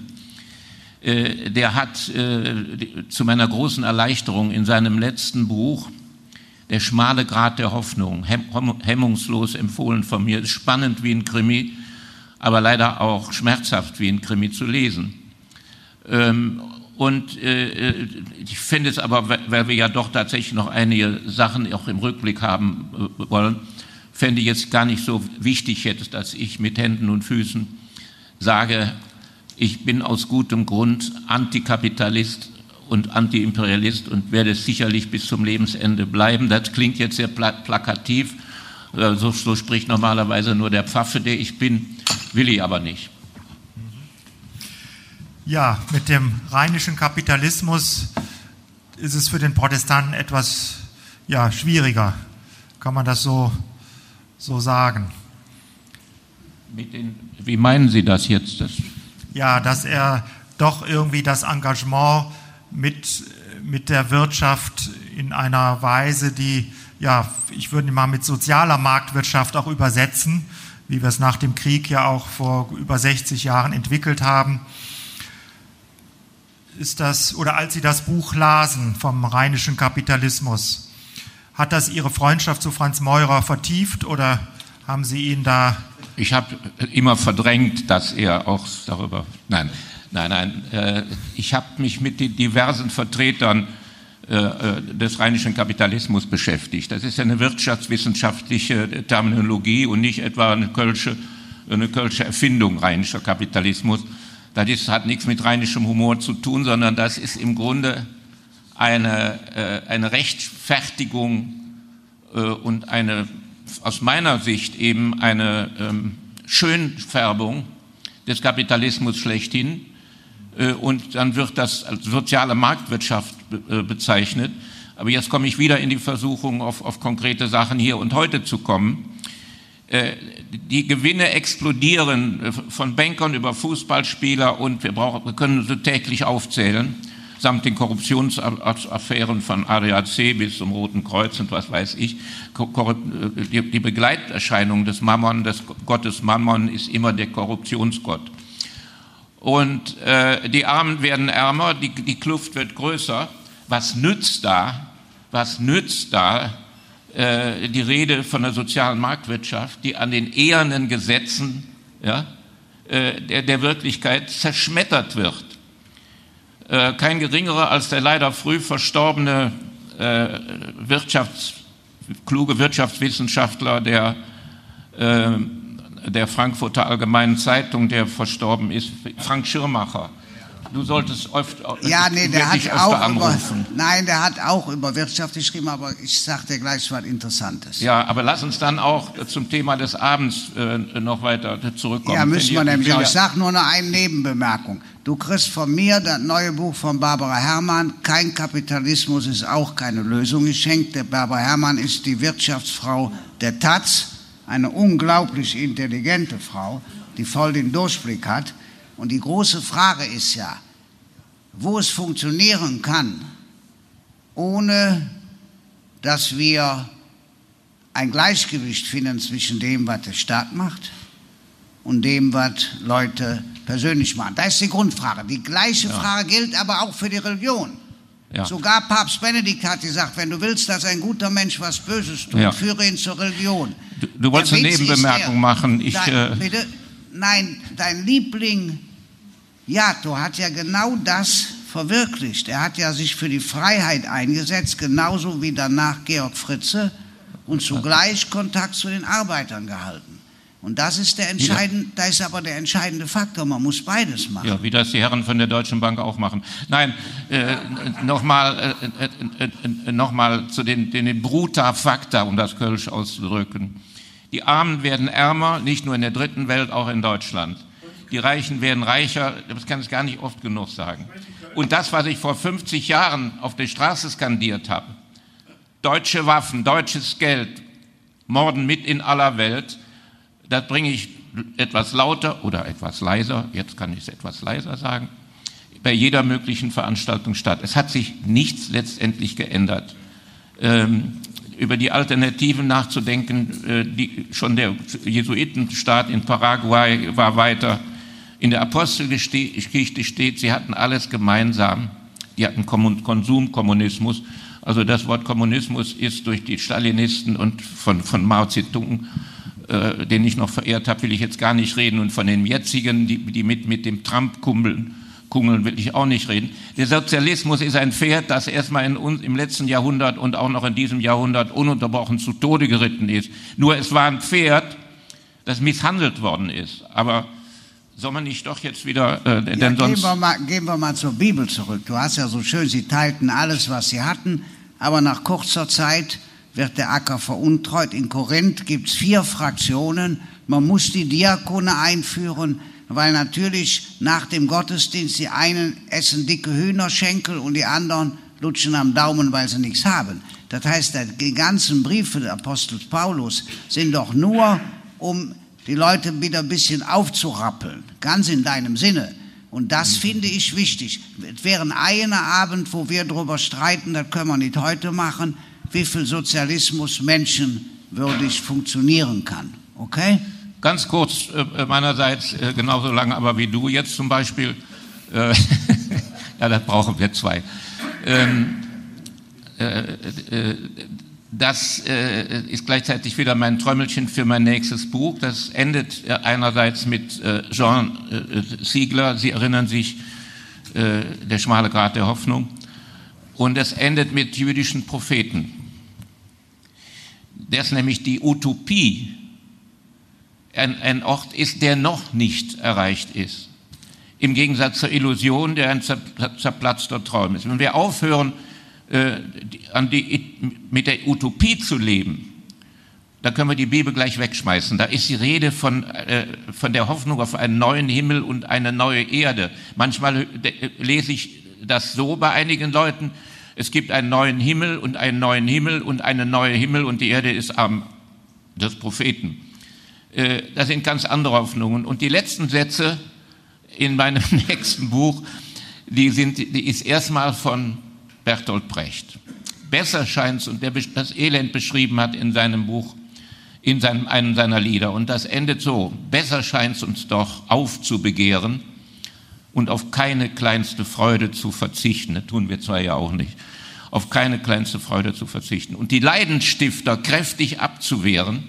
der hat äh, zu meiner großen Erleichterung in seinem letzten Buch Der schmale Grad der Hoffnung, hemmungslos empfohlen von mir, spannend wie ein Krimi, aber leider auch schmerzhaft wie ein Krimi zu lesen. Ähm, und äh, ich finde es aber, weil wir ja doch tatsächlich noch einige Sachen auch im Rückblick haben wollen, fände ich jetzt gar nicht so wichtig jetzt, dass ich mit Händen und Füßen sage, ich bin aus gutem Grund Antikapitalist und Antiimperialist und werde sicherlich bis zum Lebensende bleiben. Das klingt jetzt sehr plakativ. Äh, so, so spricht normalerweise nur der Pfaffe, der ich bin, will ich aber nicht. Ja, mit dem rheinischen Kapitalismus ist es für den Protestanten etwas ja, schwieriger. Kann man das so, so sagen? Den, wie meinen Sie das jetzt? Das ja, dass er doch irgendwie das Engagement mit, mit der Wirtschaft in einer Weise, die, ja, ich würde mal mit sozialer Marktwirtschaft auch übersetzen, wie wir es nach dem Krieg ja auch vor über 60 Jahren entwickelt haben, ist das, oder als Sie das Buch lasen vom rheinischen Kapitalismus, hat das Ihre Freundschaft zu Franz Meurer vertieft oder haben Sie ihn da. Ich habe immer verdrängt, dass er auch darüber. Nein, nein, nein. Äh, ich habe mich mit den diversen Vertretern äh, äh, des rheinischen Kapitalismus beschäftigt. Das ist ja eine wirtschaftswissenschaftliche Terminologie und nicht etwa eine kölsche, eine kölsche Erfindung rheinischer Kapitalismus. Das ist, hat nichts mit rheinischem Humor zu tun, sondern das ist im Grunde eine, äh, eine Rechtfertigung und eine, aus meiner Sicht eben eine ähm, Schönfärbung des Kapitalismus schlechthin. Und dann wird das als soziale Marktwirtschaft äh, bezeichnet. Aber jetzt komme ich wieder in die Versuchung, auf, auf konkrete Sachen hier und heute zu kommen. Äh, die Gewinne explodieren äh, von Bankern über Fußballspieler und wir, brauchen, wir können sie täglich aufzählen, samt den Korruptionsaffären von ADAC bis zum Roten Kreuz und was weiß ich. Die Begleiterscheinung des Mammon, des Gottes Mammon ist immer der Korruptionsgott. Und äh, die Armen werden ärmer, die, die Kluft wird größer was nützt da, was nützt da äh, die Rede von der sozialen Marktwirtschaft, die an den ehernen Gesetzen ja, äh, der, der, Wirklichkeit zerschmettert wird. Äh, kein geringerer als der leider früh verstorbene äh, Wirtschafts-, kluge Wirtschaftswissenschaftler der, äh, der Frankfurter Allgemeinen Zeitung, der verstorben ist, Frank Schirmacher Du solltest oft ja, nee, der hat auch anrufen. Über, nein, der hat auch über Wirtschaft geschrieben, aber ich sage dir gleich was Interessantes. Ja, aber lass uns dann auch zum Thema des Abends äh, noch weiter zurückkommen. Ja, müssen wir nämlich. Ich sage nur noch eine Nebenbemerkung. Du kriegst von mir das neue Buch von Barbara Herrmann. Kein Kapitalismus ist auch keine Lösung geschenkt. Der Barbara Herrmann ist die Wirtschaftsfrau der Taz, eine unglaublich intelligente Frau, die voll den Durchblick hat. Und die große Frage ist ja, wo es funktionieren kann, ohne dass wir ein Gleichgewicht finden zwischen dem, was der Staat macht und dem, was Leute persönlich machen. Das ist die Grundfrage. Die gleiche ja. Frage gilt aber auch für die Religion. Ja. Sogar Papst Benedikt hat gesagt, wenn du willst, dass ein guter Mensch was Böses tut, ja. führe ihn zur Religion. Du, du wolltest eine Nebenbemerkung machen. Ich, dein, äh, bitte, nein, dein Liebling Jato hat ja genau das verwirklicht. Er hat ja sich für die Freiheit eingesetzt, genauso wie danach Georg Fritze und zugleich Kontakt zu den Arbeitern gehalten. Und das ist der entscheidende, das ist aber der entscheidende Faktor. Man muss beides machen. Ja, wie das die Herren von der Deutschen Bank auch machen. Nein, äh, nochmal äh, äh, äh, noch zu den, den Bruta Fakta, um das Kölsch auszudrücken. Die Armen werden ärmer, nicht nur in der dritten Welt, auch in Deutschland die Reichen werden reicher, das kann ich gar nicht oft genug sagen. Und das, was ich vor 50 Jahren auf der Straße skandiert habe, deutsche Waffen, deutsches Geld, Morden mit in aller Welt, das bringe ich etwas lauter oder etwas leiser, jetzt kann ich es etwas leiser sagen, bei jeder möglichen Veranstaltung statt. Es hat sich nichts letztendlich geändert. Ähm, über die Alternativen nachzudenken, äh, die, schon der Jesuitenstaat in Paraguay war weiter in der Apostelgeschichte steht, sie hatten alles gemeinsam. Die hatten Konsumkommunismus. Also das Wort Kommunismus ist durch die Stalinisten und von, von Mao Zedong, äh, den ich noch verehrt habe, will ich jetzt gar nicht reden. Und von den jetzigen, die, die mit, mit dem Trump kummeln, kungeln, will ich auch nicht reden. Der Sozialismus ist ein Pferd, das erstmal in uns, im letzten Jahrhundert und auch noch in diesem Jahrhundert ununterbrochen zu Tode geritten ist. Nur es war ein Pferd, das misshandelt worden ist. Aber soll man nicht doch jetzt wieder, äh, denn ja, sonst... Gehen wir, mal, gehen wir mal zur Bibel zurück. Du hast ja so schön, sie teilten alles, was sie hatten, aber nach kurzer Zeit wird der Acker veruntreut. In Korinth gibt es vier Fraktionen. Man muss die Diakone einführen, weil natürlich nach dem Gottesdienst die einen essen dicke Hühnerschenkel und die anderen lutschen am Daumen, weil sie nichts haben. Das heißt, die ganzen Briefe des Apostels Paulus sind doch nur, um die Leute wieder ein bisschen aufzurappeln, ganz in deinem Sinne. Und das mhm. finde ich wichtig. Es wäre ein Abend, wo wir darüber streiten, das können wir nicht heute machen, wie viel Sozialismus menschenwürdig funktionieren kann. Okay? Ganz kurz äh, meinerseits, äh, genauso lange aber wie du jetzt zum Beispiel. Äh, Ja, das brauchen wir zwei. Ähm, äh, äh, das äh, ist gleichzeitig wieder mein Träumelchen für mein nächstes Buch. Das endet einerseits mit Jean Siegler, Sie erinnern sich, Der schmale Grat der Hoffnung. Und es endet mit jüdischen Propheten. Das nämlich die Utopie, ein, ein Ort ist, der noch nicht erreicht ist. Im Gegensatz zur Illusion, der ein zerplatzter Traum ist. Wenn wir aufhören, äh, die, mit der Utopie zu leben, da können wir die Bibel gleich wegschmeißen. Da ist die Rede von, äh, von der Hoffnung auf einen neuen Himmel und eine neue Erde. Manchmal äh, lese ich das so bei einigen Leuten, es gibt einen neuen Himmel und einen neuen Himmel und einen neuen Himmel und die Erde ist am des Propheten. Äh, das sind ganz andere Hoffnungen. Und die letzten Sätze in meinem nächsten Buch, die, sind, die ist erstmal von Bertolt Brecht. Besser scheint es, und der das Elend beschrieben hat in seinem Buch, in seinem, einem seiner Lieder. Und das endet so, besser scheint es uns doch aufzubegehren und auf keine kleinste Freude zu verzichten. Das tun wir zwar ja auch nicht. Auf keine kleinste Freude zu verzichten. Und die Leidenstifter kräftig abzuwehren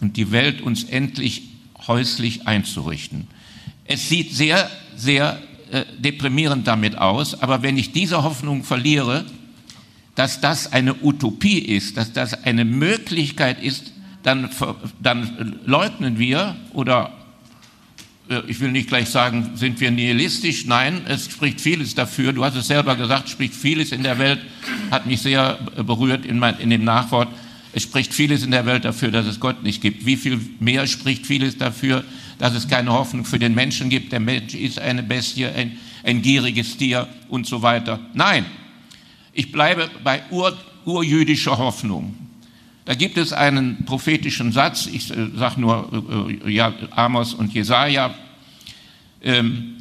und die Welt uns endlich häuslich einzurichten. Es sieht sehr, sehr äh, deprimierend damit aus. Aber wenn ich diese Hoffnung verliere, dass das eine Utopie ist, dass das eine Möglichkeit ist, dann, dann leugnen wir oder äh, ich will nicht gleich sagen, sind wir nihilistisch? Nein, es spricht vieles dafür. Du hast es selber gesagt, spricht vieles in der Welt, hat mich sehr berührt in, mein, in dem Nachwort. Es spricht vieles in der Welt dafür, dass es Gott nicht gibt. Wie viel mehr spricht vieles dafür, dass es keine Hoffnung für den Menschen gibt. Der Mensch ist eine Bestie, ein, ein gieriges Tier und so weiter. Nein, ich bleibe bei ur, urjüdischer Hoffnung. Da gibt es einen prophetischen Satz, ich äh, sage nur äh, ja, Amos und Jesaja. Ähm,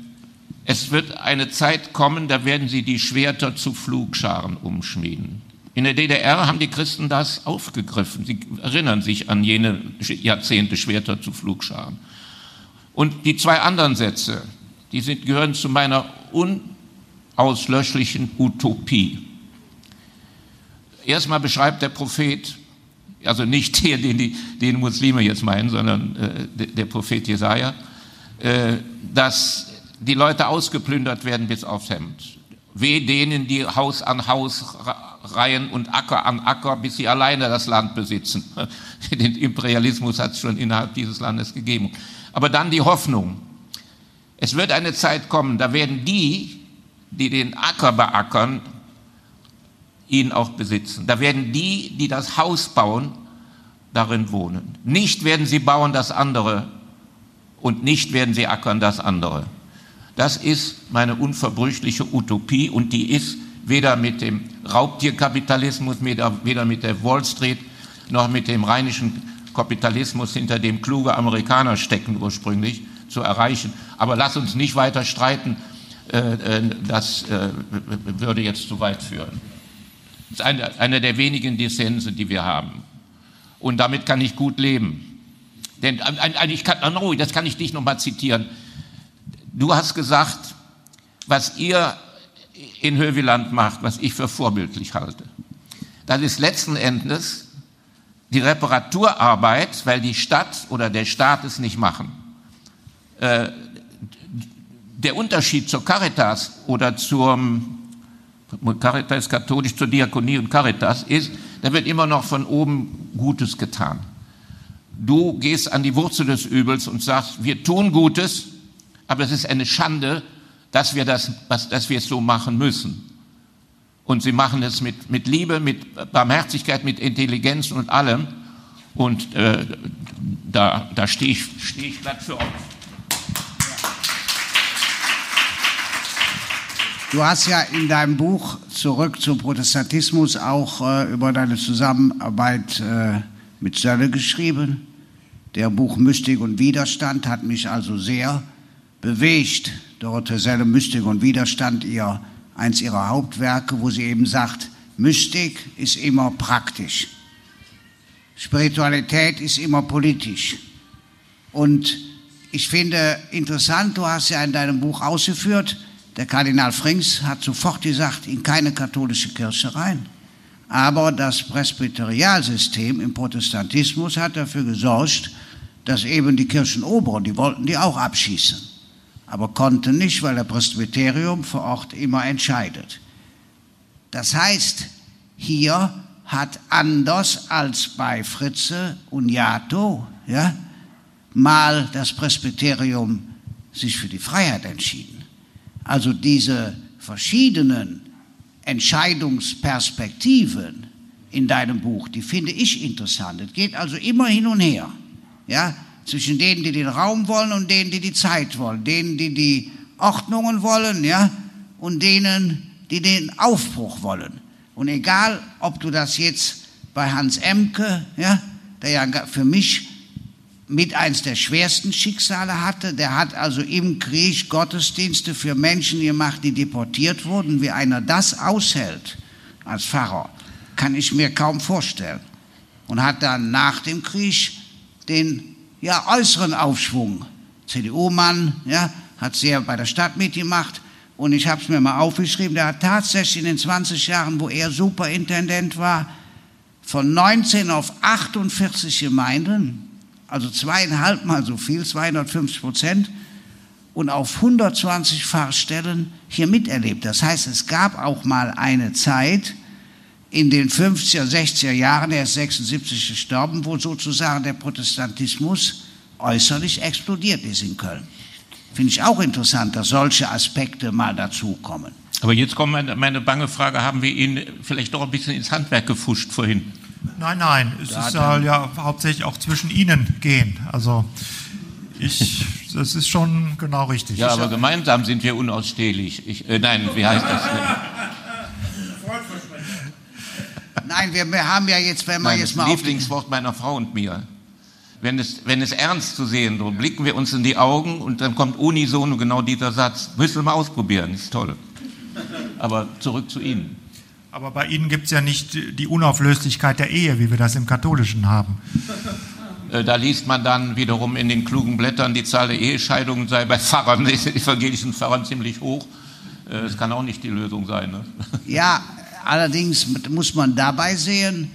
es wird eine Zeit kommen, da werden sie die Schwerter zu Flugscharen umschmieden. In der DDR haben die Christen das aufgegriffen. Sie erinnern sich an jene Jahrzehnte Schwerter zu Flugscharen. Und die zwei anderen Sätze, die sind, gehören zu meiner unauslöschlichen Utopie. Erstmal beschreibt der Prophet, also nicht der, den die den Muslime jetzt meinen, sondern äh, der Prophet Jesaja, äh, dass die Leute ausgeplündert werden bis aufs Hemd. Weh denen, die Haus an Haus reihen und Acker an Acker, bis sie alleine das Land besitzen. Den Imperialismus hat es schon innerhalb dieses Landes gegeben. Aber dann die Hoffnung. Es wird eine Zeit kommen, da werden die, die den Acker beackern, ihn auch besitzen. Da werden die, die das Haus bauen, darin wohnen. Nicht werden sie bauen das andere und nicht werden sie ackern das andere. Das ist meine unverbrüchliche Utopie und die ist weder mit dem Raubtierkapitalismus, weder mit der Wall Street noch mit dem rheinischen Kapitalismus, hinter dem kluge Amerikaner stecken ursprünglich, zu erreichen. Aber lass uns nicht weiter streiten, äh, äh, das äh, würde jetzt zu weit führen. Das ist eine, eine der wenigen Dissense, die wir haben. Und damit kann ich gut leben. Denn ich kann, no, das kann ich dich nochmal zitieren. Du hast gesagt, was ihr in Höviland macht, was ich für vorbildlich halte. Das ist letzten Endes die Reparaturarbeit, weil die Stadt oder der Staat es nicht machen. Äh, der Unterschied zur Caritas oder zur Caritas katholisch, zur Diakonie und Caritas ist, da wird immer noch von oben Gutes getan. Du gehst an die Wurzel des Übels und sagst, wir tun Gutes, aber es ist eine Schande, dass wir, das, dass wir es so machen müssen. Und sie machen es mit, mit Liebe, mit Barmherzigkeit, mit Intelligenz und allem. Und äh, da, da stehe ich, steh ich glatt für euch. Du hast ja in deinem Buch zurück zum Protestantismus auch äh, über deine Zusammenarbeit äh, mit Sölle geschrieben. Der Buch Mystik und Widerstand hat mich also sehr bewegt. Dorothee Sölle, Mystik und Widerstand, ihr eins ihrer Hauptwerke, wo sie eben sagt, Mystik ist immer praktisch. Spiritualität ist immer politisch. Und ich finde interessant, du hast ja in deinem Buch ausgeführt, Der Kardinal Frings hat sofort gesagt, in keine katholische Kirche rein. Aber das Presbyterialsystem im Protestantismus hat dafür gesorgt, dass eben die Kirchenoberen, die wollten die auch abschießen, aber konnten nicht, weil der Presbyterium vor Ort immer entscheidet. Das heißt, hier hat anders als bei Fritze und Jato, ja, mal das Presbyterium sich für die Freiheit entschieden. Also diese verschiedenen Entscheidungsperspektiven in deinem Buch, die finde ich interessant. Es geht also immer hin und her, ja, zwischen denen, die den Raum wollen und denen, die die Zeit wollen, denen, die die Ordnungen wollen, ja, und denen, die den Aufbruch wollen. Und egal, ob du das jetzt bei Hans Emke, ja, der ja für mich mit eins der schwersten Schicksale hatte. Der hat also im Krieg Gottesdienste für Menschen gemacht, die deportiert wurden. Wie einer das aushält als Pfarrer, kann ich mir kaum vorstellen. Und hat dann nach dem Krieg den ja, äußeren Aufschwung. CDU-Mann, ja, hat sehr bei der Stadt mitgemacht. Und ich habe es mir mal aufgeschrieben, der hat tatsächlich in den 20 Jahren, wo er Superintendent war, von 19 auf 48 Gemeinden also zweieinhalb Mal so viel, 250 Prozent, und auf 120 Fahrstellen hier miterlebt. Das heißt, es gab auch mal eine Zeit in den 50er, 60er Jahren, er ist 76 gestorben, wo sozusagen der Protestantismus äußerlich explodiert ist in Köln. Finde ich auch interessant, dass solche Aspekte mal dazukommen. Aber jetzt kommt meine, meine bange Frage, haben wir ihn vielleicht doch ein bisschen ins Handwerk gefuscht vorhin? Nein, nein, es da soll ja hauptsächlich auch zwischen Ihnen gehen. Also ich, das ist schon genau richtig. Ja, aber gemeinsam sind wir unausstehlich. Ich, äh, nein, wie heißt das? Nein, wir, wir haben ja jetzt, wenn wir jetzt mal. Das Lieblingswort meiner Frau und mir. Wenn es, wenn es ernst zu sehen, so blicken wir uns in die Augen und dann kommt unisono genau dieser Satz. Müssen wir mal ausprobieren, ist toll. Aber zurück zu Ihnen. Aber bei Ihnen gibt es ja nicht die Unauflöslichkeit der Ehe, wie wir das im Katholischen haben. Äh, da liest man dann wiederum in den klugen Blättern, die Zahl der Ehescheidungen sei bei Pfarrern, den evangelischen Pfarrern ziemlich hoch. Äh, das kann auch nicht die Lösung sein. Ne? Ja, allerdings muss man dabei sehen,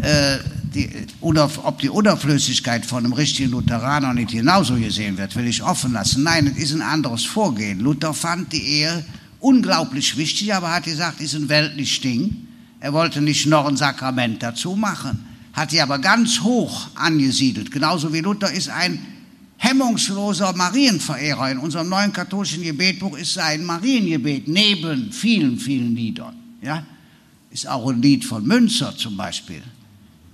äh, die, ob die Unauflöslichkeit von einem richtigen Lutheraner nicht genauso gesehen wird, will ich offen lassen. Nein, es ist ein anderes Vorgehen. Luther fand die Ehe unglaublich wichtig, aber hat gesagt, ist ein weltlich Ding. Er wollte nicht noch ein Sakrament dazu machen, hat sie aber ganz hoch angesiedelt. Genauso wie Luther ist ein hemmungsloser Marienverehrer. In unserem neuen katholischen Gebetbuch ist sein Mariengebet neben vielen, vielen Liedern. Ja? Ist auch ein Lied von Münzer zum Beispiel,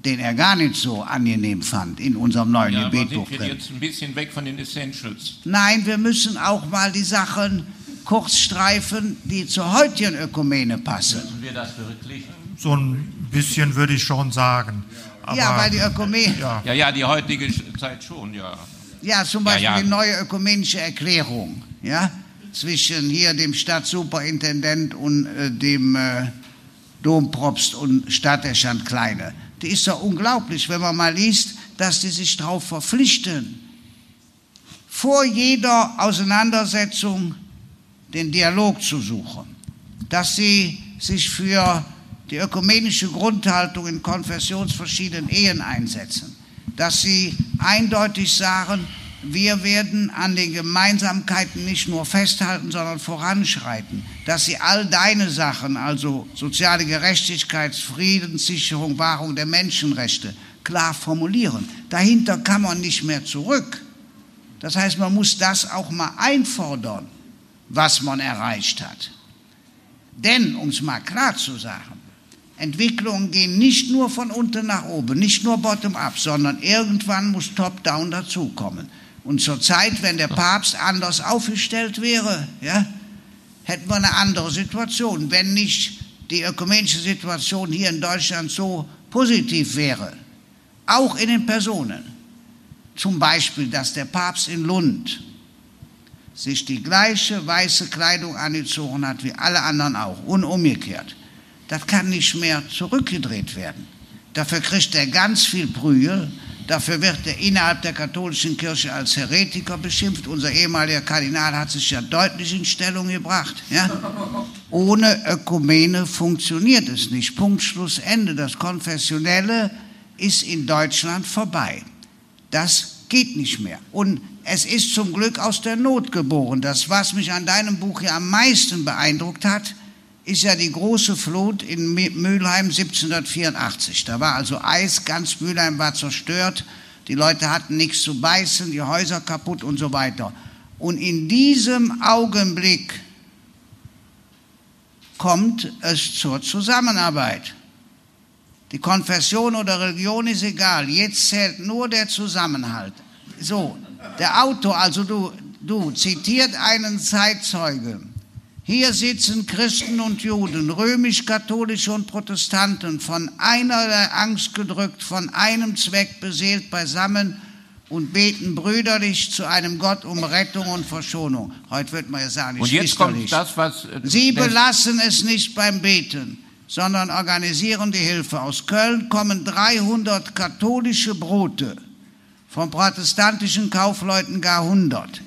den er gar nicht so angenehm fand in unserem neuen ja, Gebetbuch. Aber sind wir jetzt ein bisschen weg von den Essentials? Nein, wir müssen auch mal die Sachen Kurzstreifen, die zur heutigen Ökumene passen. Müssen wir das wirklich? So ein bisschen würde ich schon sagen. Aber, ja, weil die Ökumene. Ja. ja, ja, die heutige Zeit schon, ja. Ja, zum Beispiel ja, ja. die neue ökumenische Erklärung, ja, zwischen hier dem Stadtsuperintendent und äh, dem äh, Dompropst und Stadterstand Kleine. Die ist doch unglaublich, wenn man mal liest, dass die sich darauf verpflichten, vor jeder Auseinandersetzung den Dialog zu suchen, dass sie sich für die ökumenische Grundhaltung in konfessionsverschiedenen Ehen einsetzen, dass sie eindeutig sagen, wir werden an den Gemeinsamkeiten nicht nur festhalten, sondern voranschreiten, dass sie all deine Sachen, also soziale Gerechtigkeit, Friedenssicherung, Wahrung der Menschenrechte, klar formulieren. Dahinter kann man nicht mehr zurück. Das heißt, man muss das auch mal einfordern was man erreicht hat. Denn, um es mal klar zu sagen, Entwicklungen gehen nicht nur von unten nach oben, nicht nur bottom-up, sondern irgendwann muss top-down dazukommen. Und zur Zeit, wenn der Papst anders aufgestellt wäre, ja, hätten wir eine andere Situation. Wenn nicht die ökumenische Situation hier in Deutschland so positiv wäre, auch in den Personen. Zum Beispiel, dass der Papst in Lund sich die gleiche weiße Kleidung angezogen hat wie alle anderen auch und umgekehrt. Das kann nicht mehr zurückgedreht werden. Dafür kriegt er ganz viel Prügel, Dafür wird er innerhalb der katholischen Kirche als Heretiker beschimpft. Unser ehemaliger Kardinal hat sich ja deutlich in Stellung gebracht. Ja? Ohne Ökumene funktioniert es nicht. Punkt, Schluss, Ende. Das Konfessionelle ist in Deutschland vorbei. Das geht nicht mehr. Und es ist zum Glück aus der Not geboren. Das, was mich an deinem Buch hier am meisten beeindruckt hat, ist ja die große Flut in Mülheim 1784. Da war also Eis, ganz Mülheim war zerstört, die Leute hatten nichts zu beißen, die Häuser kaputt und so weiter. Und in diesem Augenblick kommt es zur Zusammenarbeit. Die Konfession oder Religion ist egal, jetzt zählt nur der Zusammenhalt. So, der Autor, also du, du zitiert einen Zeitzeuge hier sitzen Christen und Juden, römisch-katholische und Protestanten, von einer Angst gedrückt, von einem Zweck beseelt beisammen und beten brüderlich zu einem Gott um Rettung und Verschonung. Heute wird man ja sagen, und jetzt kommt das, was äh, Sie belassen es nicht beim Beten, sondern organisieren die Hilfe. Aus Köln kommen 300 katholische Brote, von protestantischen Kaufleuten gar 100.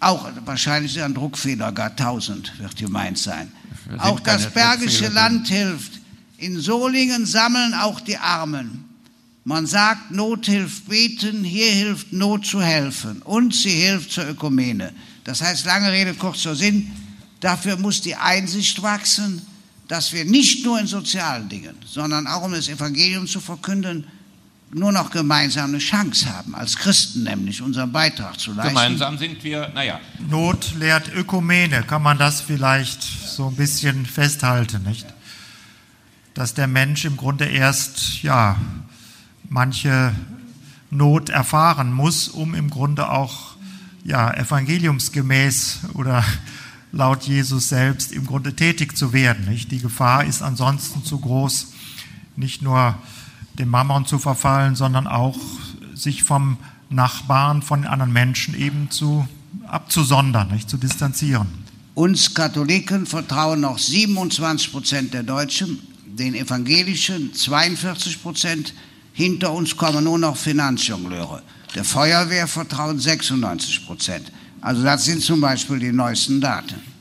Auch wahrscheinlich ist ein Druckfehler, gar 1000 wird gemeint sein. Auch das Bergische Land hilft. In Solingen sammeln auch die Armen. Man sagt, Not hilft beten, hier hilft Not zu helfen und sie hilft zur Ökumene. Das heißt, lange Rede, kurzer Sinn, dafür muss die Einsicht wachsen, dass wir nicht nur in sozialen Dingen, sondern auch um das Evangelium zu verkünden, nur noch gemeinsam eine Chance haben, als Christen nämlich unseren Beitrag zu leisten. Gemeinsam sind wir, naja. Not lehrt Ökumene, kann man das vielleicht so ein bisschen festhalten, nicht? Dass der Mensch im Grunde erst, ja, manche Not erfahren muss, um im Grunde auch, ja, evangeliumsgemäß oder laut Jesus selbst im Grunde tätig zu werden, nicht? Die Gefahr ist ansonsten zu groß, nicht nur dem Mammon zu verfallen, sondern auch sich vom Nachbarn, von anderen Menschen eben zu abzusondern, nicht, zu distanzieren. Uns Katholiken vertrauen noch 27 Prozent der Deutschen, den Evangelischen 42 Prozent. Hinter uns kommen nur noch Finanzjongleure. Der Feuerwehr vertrauen 96 Prozent. Also das sind zum Beispiel die neuesten Daten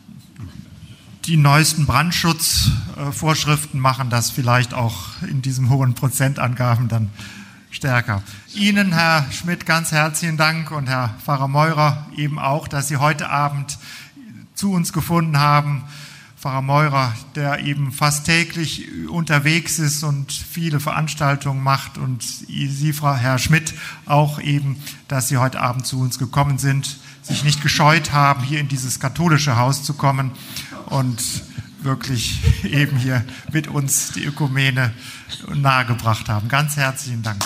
die neuesten Brandschutzvorschriften machen das vielleicht auch in diesen hohen Prozentangaben dann stärker. Ihnen, Herr Schmidt, ganz herzlichen Dank und Herr Pfarrer Meurer eben auch, dass Sie heute Abend zu uns gefunden haben. Pfarrer Meurer, der eben fast täglich unterwegs ist und viele Veranstaltungen macht und Sie, Frau Herr Schmidt, auch eben, dass Sie heute Abend zu uns gekommen sind, sich nicht gescheut haben, hier in dieses katholische Haus zu kommen und wirklich eben hier mit uns die Ökumene nahegebracht haben. Ganz herzlichen Dank.